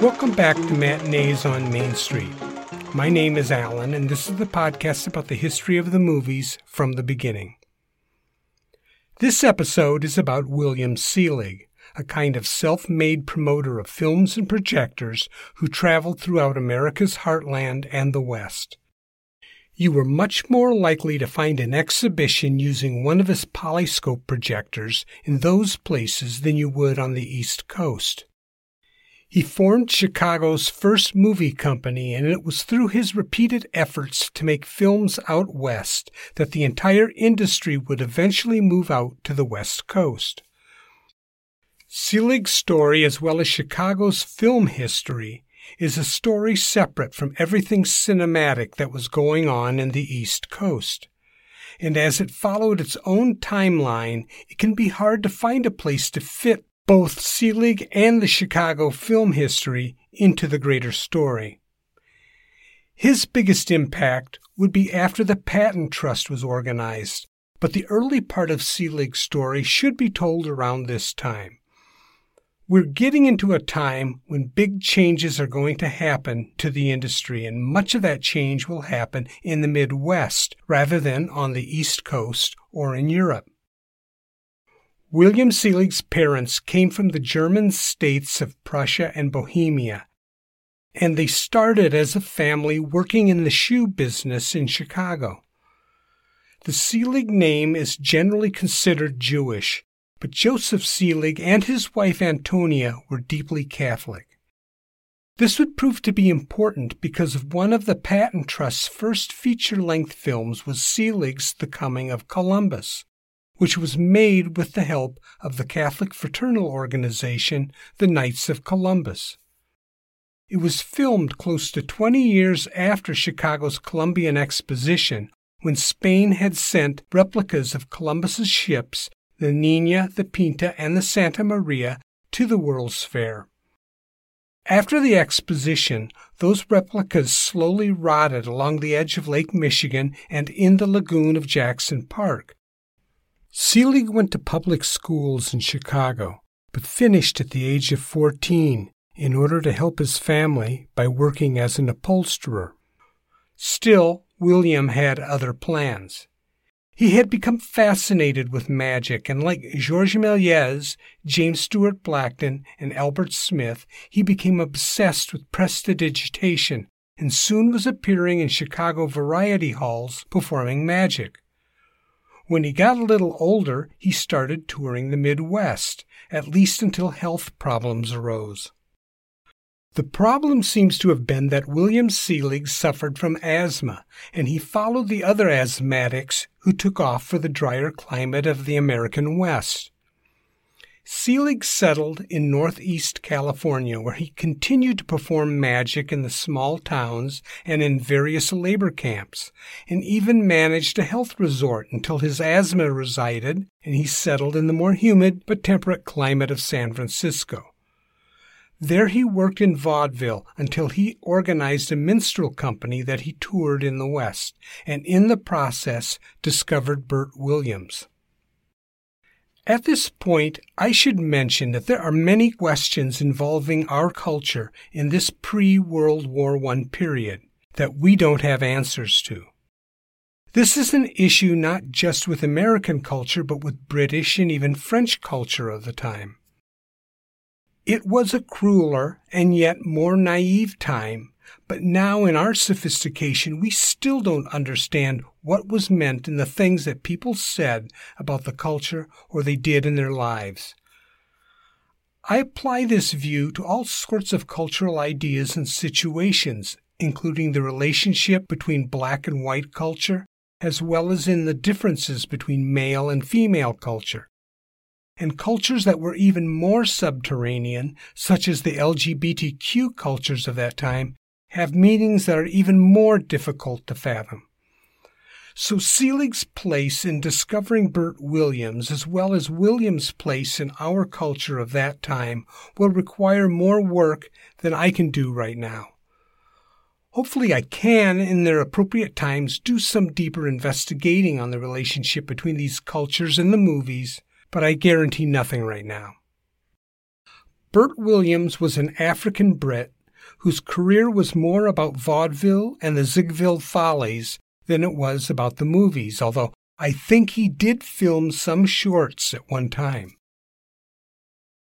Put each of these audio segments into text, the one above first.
Welcome back to Matinees on Main Street. My name is Alan, and this is the podcast about the history of the movies from the beginning. This episode is about William Selig, a kind of self made promoter of films and projectors who traveled throughout America's heartland and the West. You were much more likely to find an exhibition using one of his polyscope projectors in those places than you would on the East Coast. He formed Chicago's first movie company, and it was through his repeated efforts to make films out west that the entire industry would eventually move out to the West Coast. Selig's story, as well as Chicago's film history, is a story separate from everything cinematic that was going on in the East Coast. And as it followed its own timeline, it can be hard to find a place to fit both Selig and the Chicago film history into the greater story. His biggest impact would be after the Patent Trust was organized, but the early part of Selig's story should be told around this time. We're getting into a time when big changes are going to happen to the industry, and much of that change will happen in the Midwest rather than on the East Coast or in Europe. William Selig's parents came from the German states of Prussia and Bohemia, and they started as a family working in the shoe business in Chicago. The Selig name is generally considered Jewish, but Joseph Selig and his wife Antonia were deeply Catholic. This would prove to be important because one of the Patent Trust's first feature length films was Selig's The Coming of Columbus which was made with the help of the Catholic fraternal organization, the Knights of Columbus. It was filmed close to 20 years after Chicago's Columbian Exposition, when Spain had sent replicas of Columbus's ships, the Nina, the Pinta, and the Santa Maria, to the World's Fair. After the exposition, those replicas slowly rotted along the edge of Lake Michigan and in the lagoon of Jackson Park, Selig went to public schools in Chicago, but finished at the age of 14 in order to help his family by working as an upholsterer. Still, William had other plans. He had become fascinated with magic, and like Georges Méliès, James Stewart Blackton, and Albert Smith, he became obsessed with prestidigitation and soon was appearing in Chicago variety halls performing magic. When he got a little older, he started touring the Midwest, at least until health problems arose. The problem seems to have been that William Selig suffered from asthma, and he followed the other asthmatics who took off for the drier climate of the American West. Selig settled in northeast California, where he continued to perform magic in the small towns and in various labor camps, and even managed a health resort until his asthma resided and he settled in the more humid but temperate climate of San Francisco. There he worked in vaudeville until he organized a minstrel company that he toured in the West, and in the process discovered Bert Williams. At this point, I should mention that there are many questions involving our culture in this pre World War I period that we don't have answers to. This is an issue not just with American culture, but with British and even French culture of the time. It was a crueler and yet more naive time but now, in our sophistication, we still don't understand what was meant in the things that people said about the culture or they did in their lives. I apply this view to all sorts of cultural ideas and situations, including the relationship between black and white culture, as well as in the differences between male and female culture. And cultures that were even more subterranean, such as the LGBTQ cultures of that time, have meanings that are even more difficult to fathom. So Selig's place in discovering Bert Williams, as well as Williams' place in our culture of that time, will require more work than I can do right now. Hopefully, I can, in their appropriate times, do some deeper investigating on the relationship between these cultures and the movies, but I guarantee nothing right now. Bert Williams was an African Brit whose career was more about vaudeville and the Ziegfeld Follies than it was about the movies, although I think he did film some shorts at one time.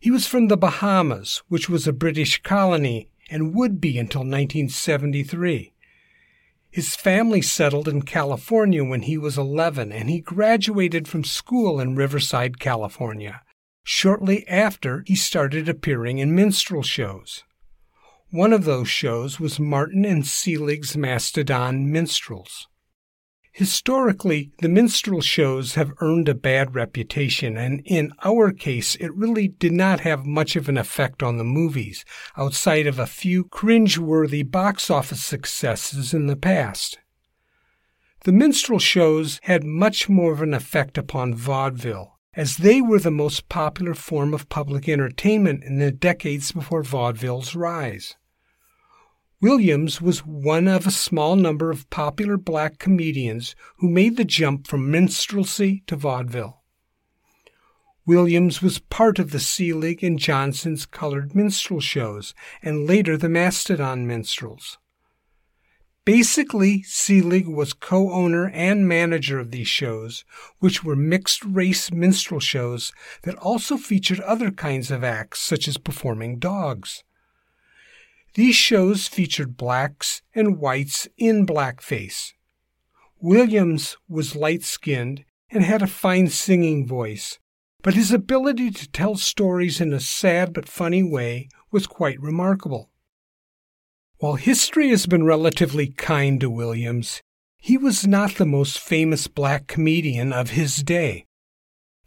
He was from the Bahamas, which was a British colony and would be until 1973. His family settled in California when he was 11, and he graduated from school in Riverside, California. Shortly after, he started appearing in minstrel shows. One of those shows was Martin and Selig's Mastodon Minstrels. Historically, the minstrel shows have earned a bad reputation, and in our case, it really did not have much of an effect on the movies, outside of a few cringe-worthy box office successes in the past. The minstrel shows had much more of an effect upon vaudeville, as they were the most popular form of public entertainment in the decades before vaudeville's rise. Williams was one of a small number of popular black comedians who made the jump from minstrelsy to vaudeville. Williams was part of the Selig and Johnson's colored minstrel shows and later the Mastodon Minstrels. Basically, Selig was co owner and manager of these shows, which were mixed race minstrel shows that also featured other kinds of acts, such as performing dogs. These shows featured blacks and whites in blackface. Williams was light skinned and had a fine singing voice, but his ability to tell stories in a sad but funny way was quite remarkable. While history has been relatively kind to Williams, he was not the most famous black comedian of his day.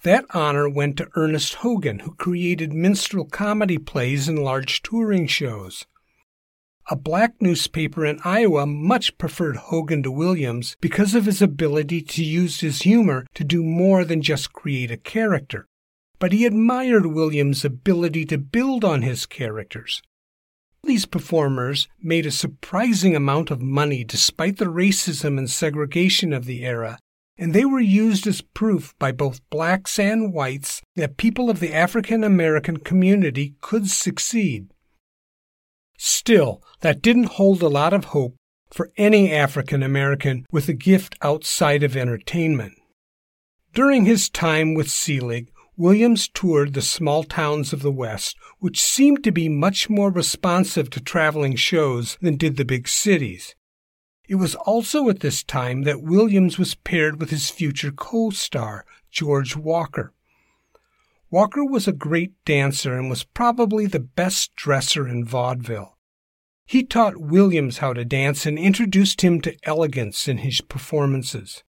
That honor went to Ernest Hogan, who created minstrel comedy plays and large touring shows. A black newspaper in Iowa much preferred Hogan to Williams because of his ability to use his humor to do more than just create a character. But he admired Williams' ability to build on his characters. These performers made a surprising amount of money despite the racism and segregation of the era, and they were used as proof by both blacks and whites that people of the African American community could succeed. Still, that didn't hold a lot of hope for any African American with a gift outside of entertainment. During his time with Selig, Williams toured the small towns of the West, which seemed to be much more responsive to traveling shows than did the big cities. It was also at this time that Williams was paired with his future co star, George Walker. Walker was a great dancer and was probably the best dresser in vaudeville. He taught Williams how to dance and introduced him to elegance in his performances.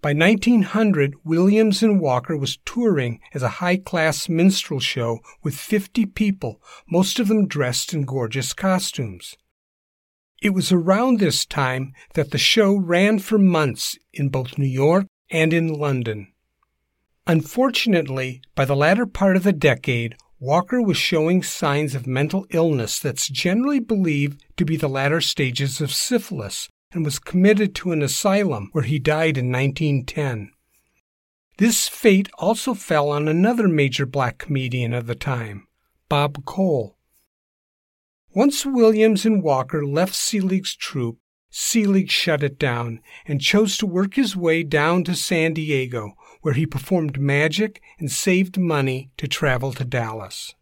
By 1900, Williams and Walker was touring as a high-class minstrel show with 50 people, most of them dressed in gorgeous costumes. It was around this time that the show ran for months in both New York and in London. Unfortunately, by the latter part of the decade, Walker was showing signs of mental illness that's generally believed to be the latter stages of syphilis and was committed to an asylum where he died in 1910. This fate also fell on another major black comedian of the time, Bob Cole. Once Williams and Walker left Selig's troupe, Selig shut it down and chose to work his way down to San Diego, where he performed magic and saved money to travel to Dallas.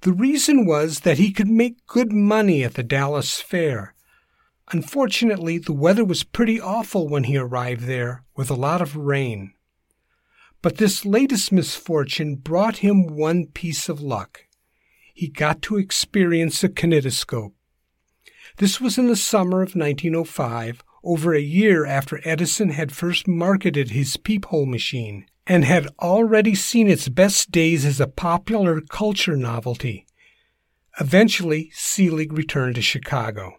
The reason was that he could make good money at the Dallas Fair. Unfortunately, the weather was pretty awful when he arrived there, with a lot of rain. But this latest misfortune brought him one piece of luck. He got to experience a kinetoscope. This was in the summer of 1905, over a year after Edison had first marketed his peephole machine and had already seen its best days as a popular culture novelty. Eventually, Selig returned to Chicago.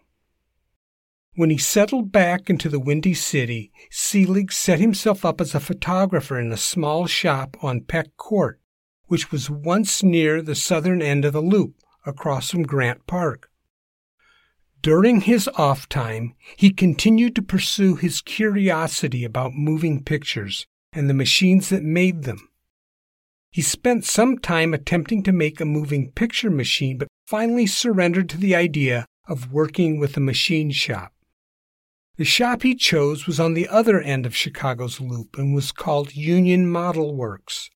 When he settled back into the Windy City, Selig set himself up as a photographer in a small shop on Peck Court, which was once near the southern end of the loop, across from Grant Park. During his off time, he continued to pursue his curiosity about moving pictures and the machines that made them. He spent some time attempting to make a moving picture machine, but finally surrendered to the idea of working with a machine shop. The shop he chose was on the other end of Chicago's loop and was called Union Model Works.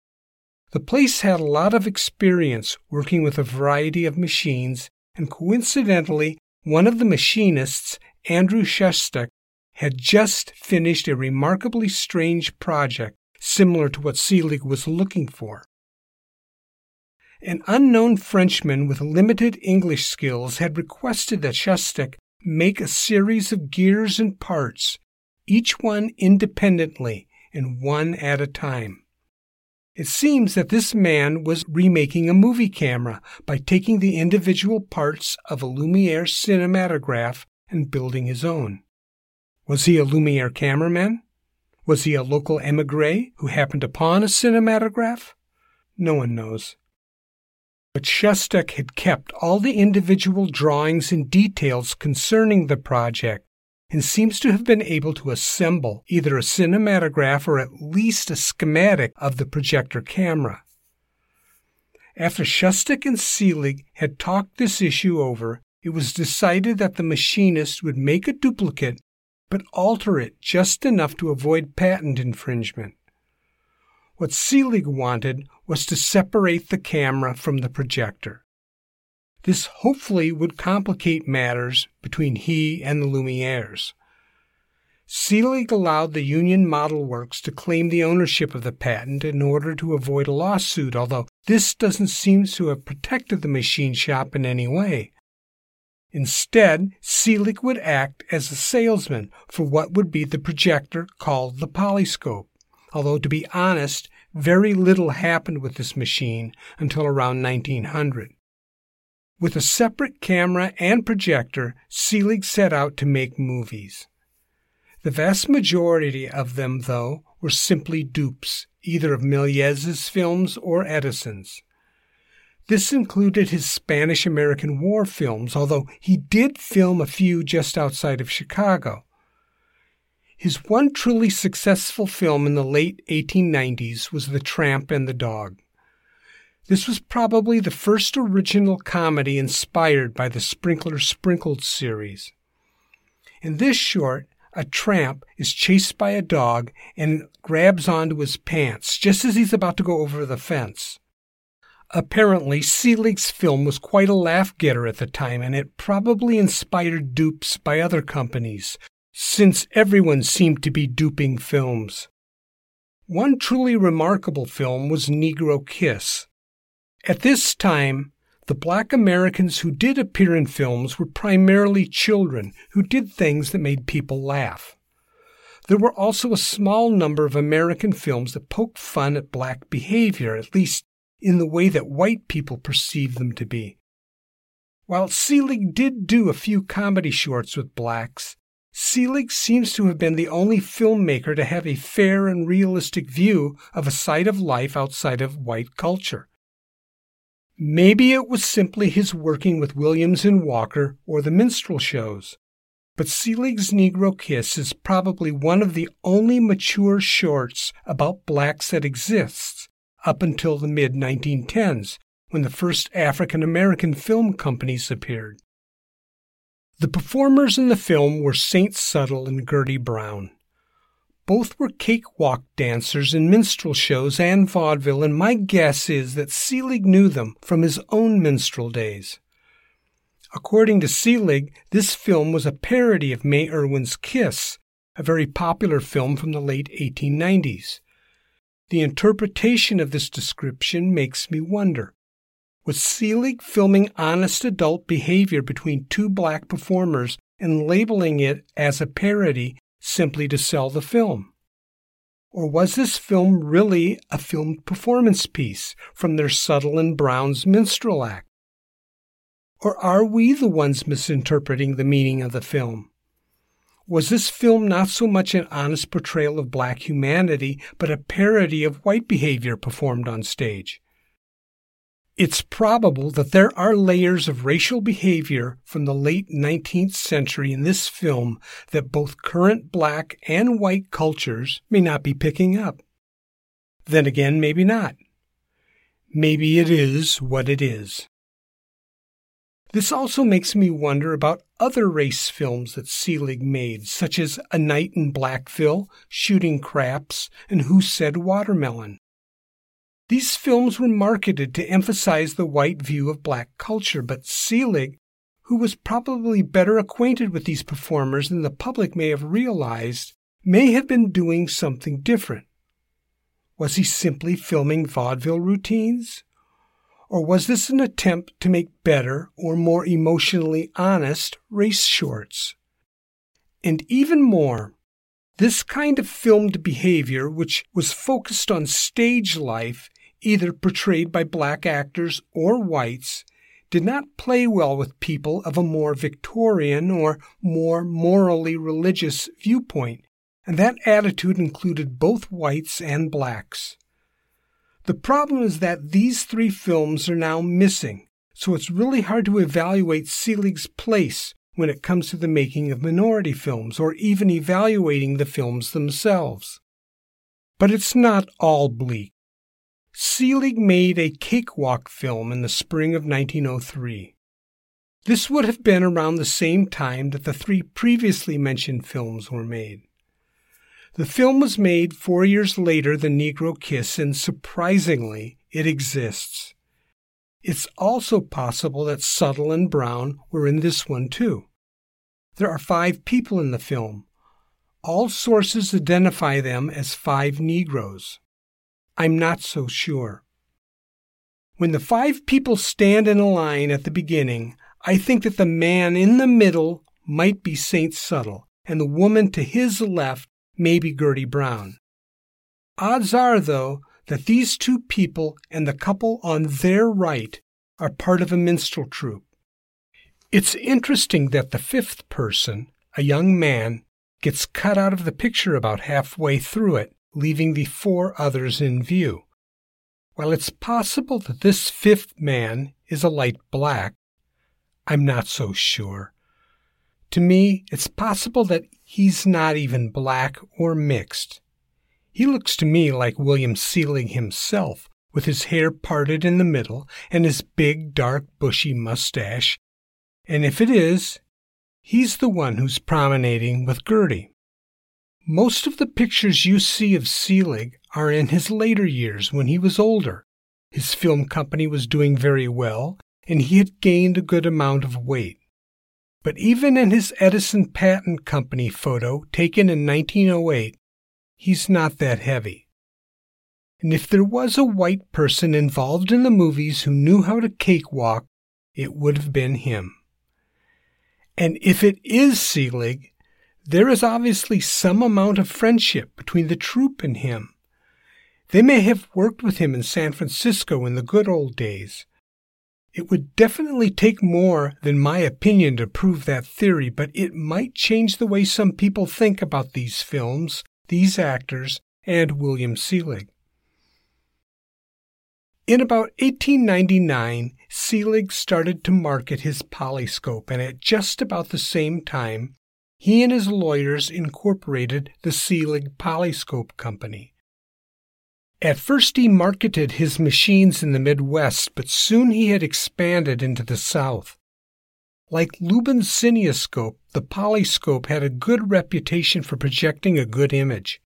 The place had a lot of experience working with a variety of machines, and coincidentally, one of the machinists, Andrew Shustak, had just finished a remarkably strange project similar to what Selig was looking for. An unknown Frenchman with limited English skills had requested that Shustak make a series of gears and parts, each one independently and one at a time. It seems that this man was remaking a movie camera by taking the individual parts of a Lumiere cinematograph and building his own. Was he a Lumiere cameraman? Was he a local emigre who happened upon a cinematograph? No one knows. But Shustak had kept all the individual drawings and details concerning the project and seems to have been able to assemble either a cinematograph or at least a schematic of the projector camera. After Shustak and Selig had talked this issue over, it was decided that the machinist would make a duplicate but alter it just enough to avoid patent infringement. What Selig wanted was to separate the camera from the projector. This hopefully would complicate matters between he and the Lumieres. Selig allowed the Union Model Works to claim the ownership of the patent in order to avoid a lawsuit, although this doesn't seem to have protected the machine shop in any way. Instead, Selig would act as a salesman for what would be the projector called the polyscope, although to be honest, very little happened with this machine until around 1900. With a separate camera and projector, Selig set out to make movies. The vast majority of them, though, were simply dupes, either of Méliès's films or Edison's. This included his Spanish American War films, although he did film a few just outside of Chicago. His one truly successful film in the late 1890s was The Tramp and the Dog. This was probably the first original comedy inspired by the Sprinkler Sprinkled series. In this short, a tramp is chased by a dog and grabs onto his pants just as he's about to go over the fence. Apparently, Selig's film was quite a laugh getter at the time, and it probably inspired dupes by other companies, since everyone seemed to be duping films. One truly remarkable film was Negro Kiss, at this time, the black Americans who did appear in films were primarily children who did things that made people laugh. There were also a small number of American films that poked fun at black behavior, at least in the way that white people perceived them to be. While Selig did do a few comedy shorts with blacks, Selig seems to have been the only filmmaker to have a fair and realistic view of a side of life outside of white culture. Maybe it was simply his working with Williams and Walker or the minstrel shows. But Selig's Negro Kiss is probably one of the only mature shorts about blacks that exists up until the mid 1910s, when the first African American film companies appeared. The performers in the film were Saint Suttle and Gertie Brown. Both were cakewalk dancers in minstrel shows and vaudeville, and my guess is that Selig knew them from his own minstrel days. According to Selig, this film was a parody of May Irwin's Kiss, a very popular film from the late 1890s. The interpretation of this description makes me wonder. Was Selig filming honest adult behavior between two black performers and labeling it as a parody simply to sell the film? Or was this film really a filmed performance piece from their Suttle and Brown's minstrel act? Or are we the ones misinterpreting the meaning of the film? Was this film not so much an honest portrayal of black humanity, but a parody of white behavior performed on stage? It's probable that there are layers of racial behavior from the late 19th century in this film that both current black and white cultures may not be picking up. Then again, maybe not. Maybe it is what it is. This also makes me wonder about other race films that Selig made, such as A Night in Blackville, Shooting Craps, and Who Said Watermelon. These films were marketed to emphasize the white view of black culture, but Selig, who was probably better acquainted with these performers than the public may have realized, may have been doing something different. Was he simply filming vaudeville routines? Or was this an attempt to make better or more emotionally honest race shorts? And even more, this kind of filmed behavior, which was focused on stage life, either portrayed by black actors or whites, did not play well with people of a more Victorian or more morally religious viewpoint, and that attitude included both whites and blacks. The problem is that these three films are now missing, so it's really hard to evaluate Selig's place when it comes to the making of minority films or even evaluating the films themselves. But it's not all bleak. Selig made a cakewalk film in the spring of 1903. This would have been around the same time that the three previously mentioned films were made. The film was made four years later than Negro Kiss, and surprisingly, it exists. It's also possible that Suttle and Brown were in this one too. There are five people in the film. All sources identify them as five Negroes. I'm not so sure. When the five people stand in a line at the beginning, I think that the man in the middle might be Saint Suttle, and the woman to his left may be Gertie Brown. Odds are, though, that these two people and the couple on their right are part of a minstrel troupe. It's interesting that the fifth person, a young man, gets cut out of the picture about halfway through it leaving the four others in view. While it's possible that this fifth man is a light black, I'm not so sure. To me, it's possible that he's not even black or mixed. He looks to me like William Selig himself, with his hair parted in the middle and his big, dark, bushy mustache. And if it is, he's the one who's promenading with Gertie. Most of the pictures you see of Selig are in his later years when he was older. His film company was doing very well, and he had gained a good amount of weight. But even in his Edison Patent Company photo taken in 1908, he's not that heavy. And if there was a white person involved in the movies who knew how to cakewalk, it would have been him. And if it is Selig, there is obviously some amount of friendship between the troupe and him. They may have worked with him in San Francisco in the good old days. It would definitely take more than my opinion to prove that theory, but it might change the way some people think about these films, these actors, and William Selig. In about 1899, Selig started to market his polyscope, and at just about the same time, he and his lawyers incorporated the Selig Polyscope Company. At first, he marketed his machines in the Midwest, but soon he had expanded into the South. Like Lubin's cineoscope, the polyscope had a good reputation for projecting a good image.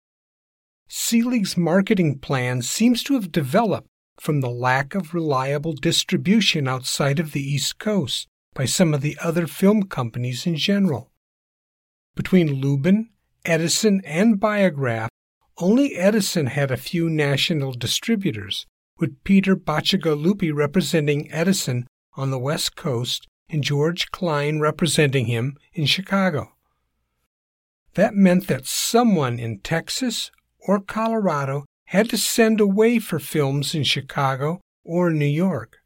Selig's marketing plan seems to have developed from the lack of reliable distribution outside of the East Coast by some of the other film companies in general. Between Lubin, Edison, and Biograph, only Edison had a few national distributors, with Peter Bacigalupi representing Edison on the West Coast and George Kleine representing him in Chicago. That meant that someone in Texas or Colorado had to send away for films in Chicago or New York.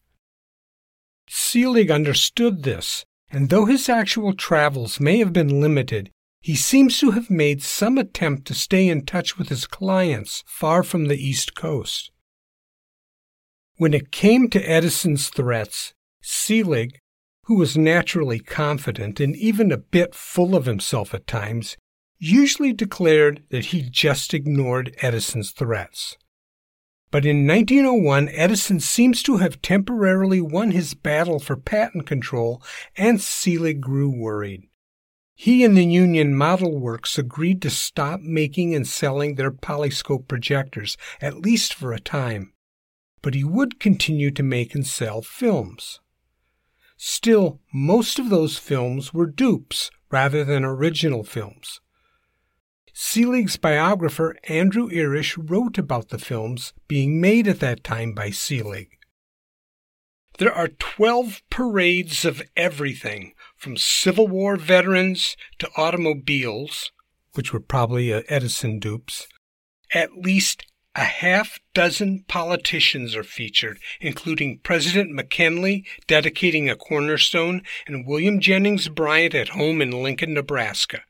Selig understood this, and though his actual travels may have been limited, he seems to have made some attempt to stay in touch with his clients far from the East Coast. When it came to Edison's threats, Selig, who was naturally confident and even a bit full of himself at times, usually declared that he just ignored Edison's threats. But in 1901, Edison seems to have temporarily won his battle for patent control, and Selig grew worried. He and the Union Model Works agreed to stop making and selling their polyscope projectors, at least for a time. But he would continue to make and sell films. Still, most of those films were dupes rather than original films. Selig's biographer Andrew Erish wrote about the films being made at that time by Selig. There are 12 parades of everything from Civil War veterans to automobiles, which were probably uh, Edison dupes. At least a half dozen politicians are featured, including President McKinley dedicating a cornerstone and William Jennings Bryan at home in Lincoln, Nebraska.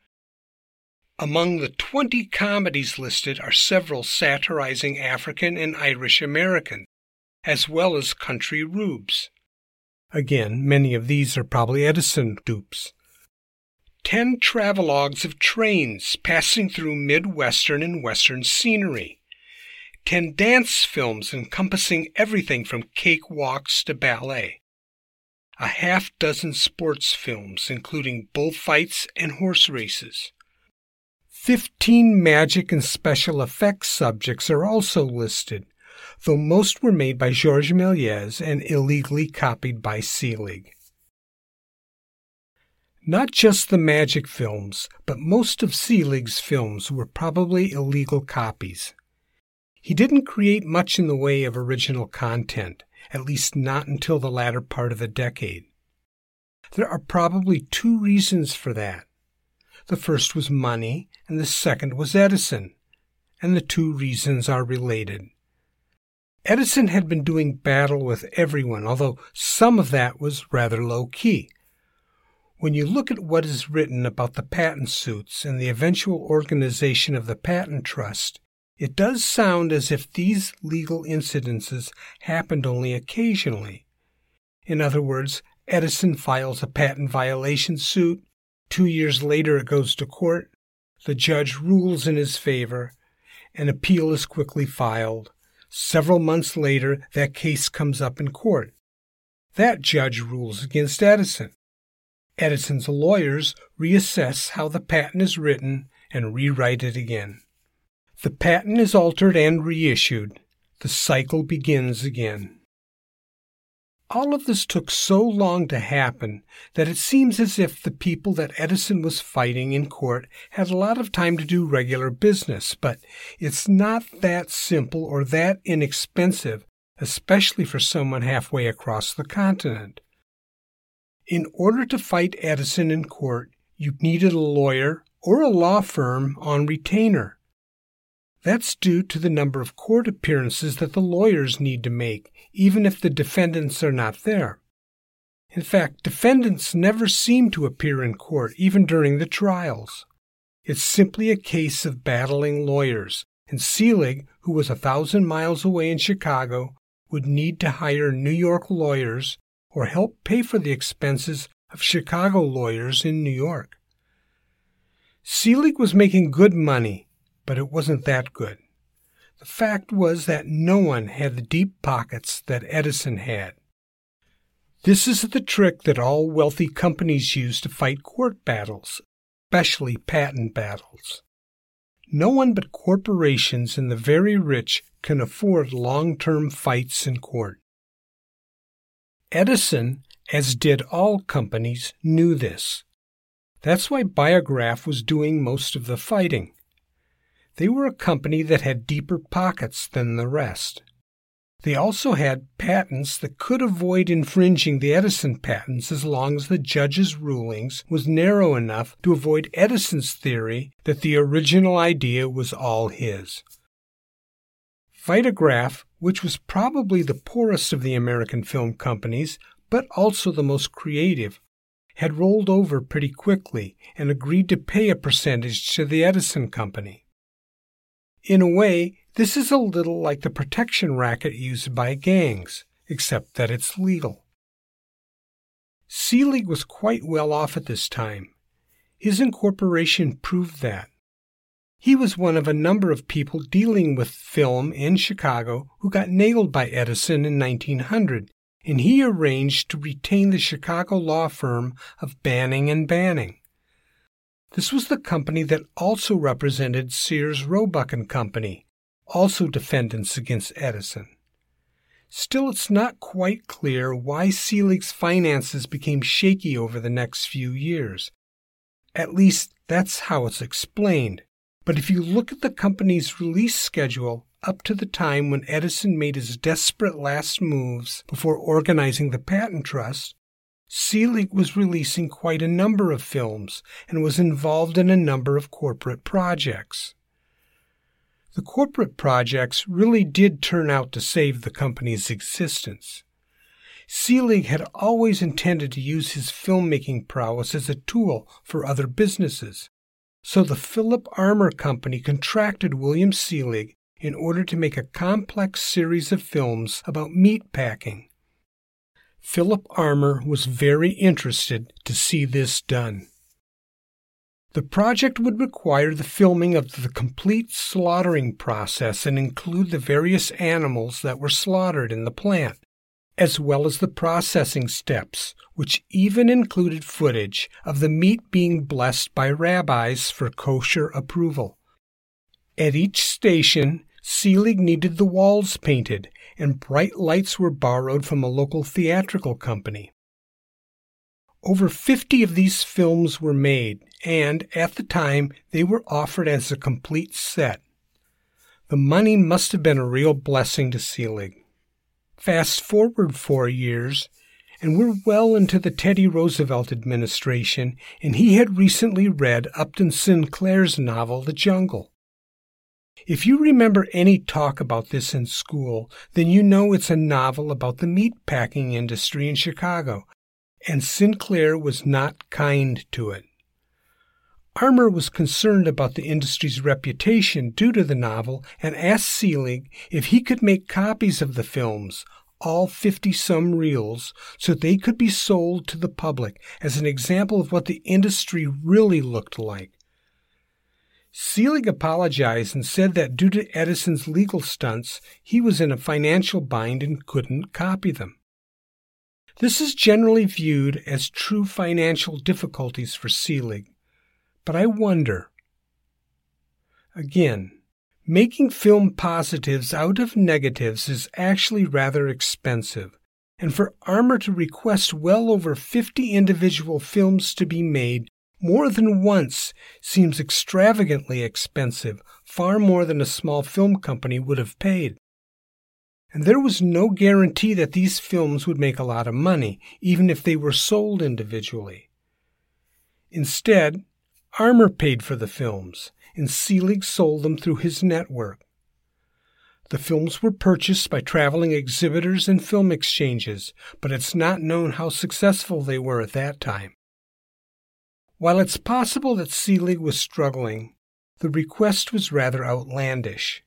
Among the 20 comedies listed are several satirizing African and Irish Americans, as well as country rubes. Again, many of these are probably Edison dupes. Ten travelogues of trains passing through Midwestern and Western scenery. Ten dance films encompassing everything from cakewalks to ballet. A half dozen sports films, including bullfights and horse races. Fifteen magic and special effects subjects are also listed, though most were made by Georges Méliès and illegally copied by Selig. Not just the magic films, but most of Selig's films were probably illegal copies. He didn't create much in the way of original content, at least not until the latter part of the decade. There are probably two reasons for that. The first was money, and the second was Edison, and the two reasons are related. Edison had been doing battle with everyone, although some of that was rather low key. When you look at what is written about the patent suits and the eventual organization of the patent trust, it does sound as if these legal incidences happened only occasionally. In other words, Edison files a patent violation suit, Two years later, it goes to court. The judge rules in his favor. An appeal is quickly filed. Several months later, that case comes up in court. That judge rules against Edison. Edison's lawyers reassess how the patent is written and rewrite it again. The patent is altered and reissued. The cycle begins again. All of this took so long to happen that it seems as if the people that Edison was fighting in court had a lot of time to do regular business, but it's not that simple or that inexpensive, especially for someone halfway across the continent. In order to fight Edison in court, you needed a lawyer or a law firm on retainer. That's due to the number of court appearances that the lawyers need to make, even if the defendants are not there. In fact, defendants never seem to appear in court, even during the trials. It's simply a case of battling lawyers, and Selig, who was a thousand miles away in Chicago, would need to hire New York lawyers or help pay for the expenses of Chicago lawyers in New York. Selig was making good money but it wasn't that good. The fact was that no one had the deep pockets that Edison had. This is the trick that all wealthy companies use to fight court battles, especially patent battles. No one but corporations and the very rich can afford long term fights in court. Edison, as did all companies, knew this. That's why Biograph was doing most of the fighting. They were a company that had deeper pockets than the rest. They also had patents that could avoid infringing the Edison patents as long as the judge's rulings was narrow enough to avoid Edison's theory that the original idea was all his. Vitagraph, which was probably the poorest of the American film companies, but also the most creative, had rolled over pretty quickly and agreed to pay a percentage to the Edison company. In a way, This is a little like the protection racket used by gangs, except that it's legal. Selig was quite well off at this time. His incorporation proved that. He was one of a number of people dealing with film in Chicago who got nailed by Edison in 1900, and he arranged to retain the Chicago law firm of Banning and Banning. This was the company that also represented Sears Roebuck and Company, also defendants against Edison. Still, it's not quite clear why Selig's finances became shaky over the next few years. At least, that's how it's explained. But if you look at the company's release schedule up to the time when Edison made his desperate last moves before organizing the patent trust, Selig was releasing quite a number of films and was involved in a number of corporate projects. The corporate projects really did turn out to save the company's existence. Selig had always intended to use his filmmaking prowess as a tool for other businesses, so the Philip Armour Company contracted William Selig in order to make a complex series of films about meat packing. Philip Armour was very interested to see this done. The project would require the filming of the complete slaughtering process and include the various animals that were slaughtered in the plant as well as the processing steps, which even included footage of the meat being blessed by rabbis for kosher approval. At each station, Selig needed the walls painted, and bright lights were borrowed from a local theatrical company. Over 50 of these films were made, and at the time they were offered as a complete set. The money must have been a real blessing to Selig. Fast forward four years, and we're well into the Teddy Roosevelt administration, and he had recently read Upton Sinclair's novel, The Jungle. If you remember any talk about this in school, then you know it's a novel about the meat packing industry in Chicago, and Sinclair was not kind to it. Armour was concerned about the industry's reputation due to the novel and asked Selig if he could make copies of the films, all 50 some reels, so they could be sold to the public as an example of what the industry really looked like. Selig apologized and said that due to Edison's legal stunts, he was in a financial bind and couldn't copy them. This is generally viewed as true financial difficulties for Selig. But I wonder. Again, making film positives out of negatives is actually rather expensive, and for Armour to request well over 50 individual films to be made more than once seems extravagantly expensive, far more than a small film company would have paid. And there was no guarantee that these films would make a lot of money, even if they were sold individually. Instead, Armour paid for the films, and Selig sold them through his network. The films were purchased by traveling exhibitors and film exchanges, but it's not known how successful they were at that time. While it's possible that Selig was struggling, the request was rather outlandish.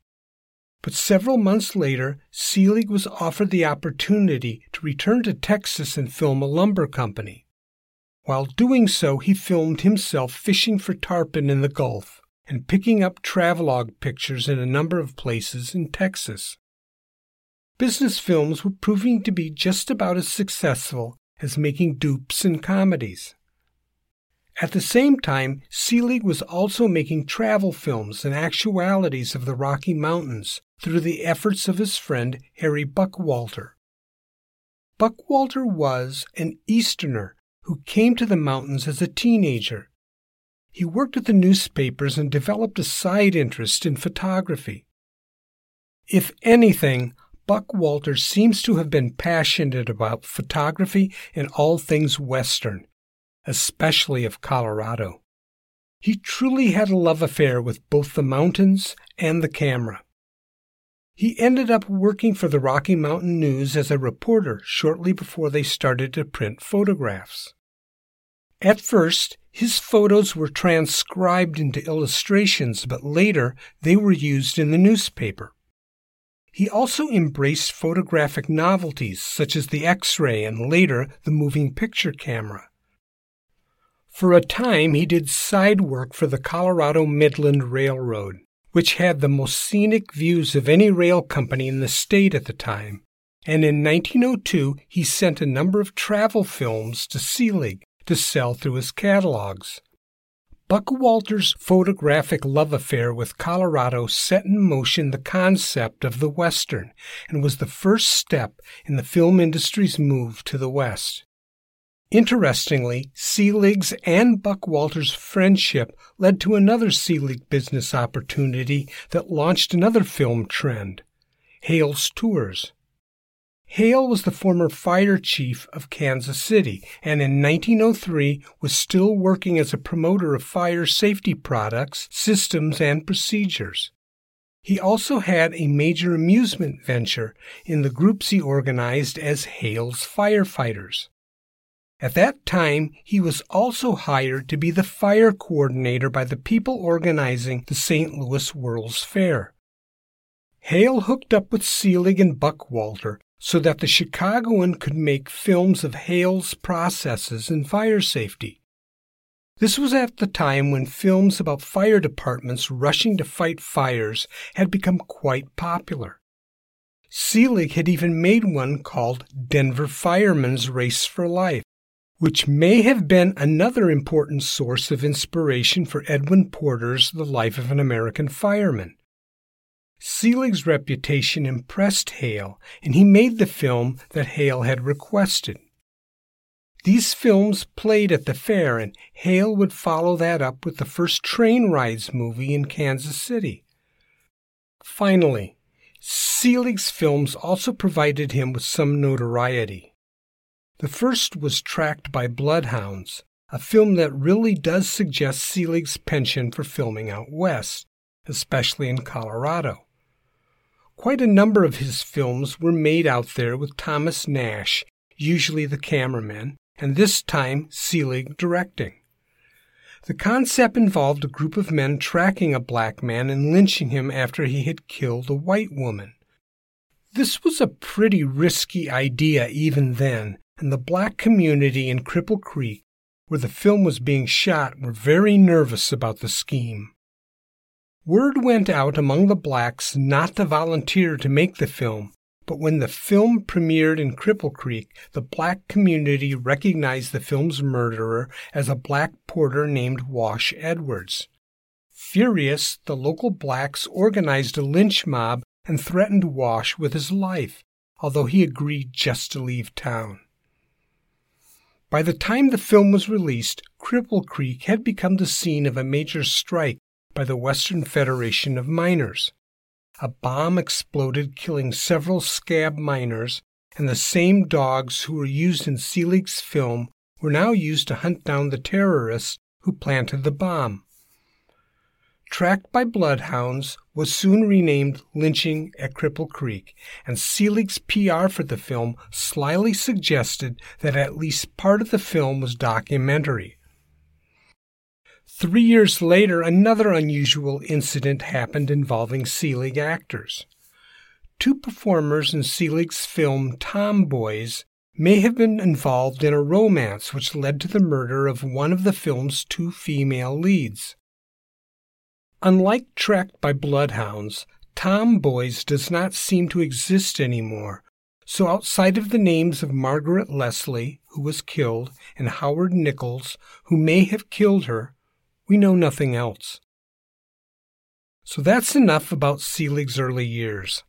But several months later, Selig was offered the opportunity to return to Texas and film a lumber company. While doing so, he filmed himself fishing for tarpon in the Gulf and picking up travelogue pictures in a number of places in Texas. Business films were proving to be just about as successful as making dupes and comedies. At the same time, Selig was also making travel films and actualities of the Rocky Mountains through the efforts of his friend Harry Buckwalter. Buckwalter was an Easterner who came to the mountains as a teenager. He worked at the newspapers and developed a side interest in photography. If anything, Buckwalter seems to have been passionate about photography and all things Western, especially of Colorado. He truly had a love affair with both the mountains and the camera. He ended up working for the Rocky Mountain News as a reporter shortly before they started to print photographs. At first, his photos were transcribed into illustrations, but later they were used in the newspaper. He also embraced photographic novelties such as the X ray and later the moving picture camera. For a time, he did side work for the Colorado Midland Railroad, which had the most scenic views of any rail company in the state at the time. And in 1902, he sent a number of travel films to Selig to sell through his catalogs. Buckwalter's photographic love affair with Colorado set in motion the concept of the Western and was the first step in the film industry's move to the West. Interestingly, Selig's and Buckwalter's friendship led to another Selig business opportunity that launched another film trend Hale's Tours. Hale was the former fire chief of Kansas City and in 1903 was still working as a promoter of fire safety products, systems, and procedures. He also had a major amusement venture in the groups he organized as Hale's Firefighters. At that time, he was also hired to be the fire coordinator by the people organizing the St. Louis World's Fair. Hale hooked up with Selig and Buckwalter so that the Chicagoan could make films of Hale's processes in fire safety. This was at the time when films about fire departments rushing to fight fires had become quite popular. Selig had even made one called Denver Fireman's Race for Life, which may have been another important source of inspiration for Edwin Porter's The Life of an American Fireman. Selig's reputation impressed Hale, and he made the film that Hale had requested. These films played at the fair, and Hale would follow that up with the first train rides movie in Kansas City. Finally, Selig's films also provided him with some notoriety. The first was Tracked by Bloodhounds, a film that really does suggest Selig's penchant for filming out west, especially in Colorado. Quite a number of his films were made out there with Thomas Nash, usually the cameraman, and this time Selig directing. The concept involved a group of men tracking a black man and lynching him after he had killed a white woman. This was a pretty risky idea even then, and the black community in Cripple Creek, where the film was being shot, were very nervous about the scheme. Word went out among the blacks not to volunteer to make the film, but when the film premiered in Cripple Creek, the black community recognized the film's murderer as a black porter named Wash Edwards. Furious, the local blacks organized a lynch mob and threatened Wash with his life, although he agreed just to leave town. By the time the film was released, Cripple Creek had become the scene of a major strike by the Western Federation of Miners. A bomb exploded, killing several scab miners, and the same dogs who were used in Selig's film were now used to hunt down the terrorists who planted the bomb. Tracked by bloodhounds was soon renamed Lynching at Cripple Creek, and Selig's PR for the film slyly suggested that at least part of the film was documentary. Three years later, another unusual incident happened involving Selig actors. Two performers in Selig's film Tomboys may have been involved in a romance which led to the murder of one of the film's two female leads. Unlike Tracked by Bloodhounds, Tomboys does not seem to exist anymore, so outside of the names of Margaret Leslie, who was killed, and Howard Nichols, who may have killed her, we know nothing else. So that's enough about Selig's early years.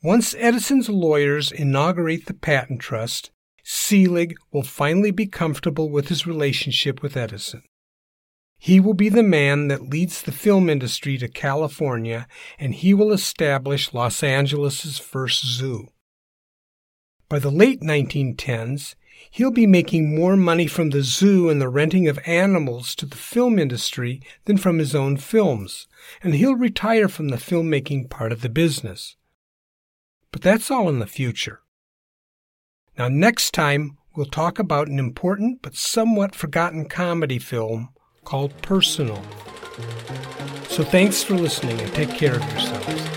Once Edison's lawyers inaugurate the patent trust, Selig will finally be comfortable with his relationship with Edison. He will be the man that leads the film industry to California, and he will establish Los Angeles' first zoo. By the late 1910s, he'll be making more money from the zoo and the renting of animals to the film industry than from his own films, and he'll retire from the filmmaking part of the business. But that's all in the future. Now, next time, we'll talk about an important but somewhat forgotten comedy film called Personal. So thanks for listening and take care of yourselves.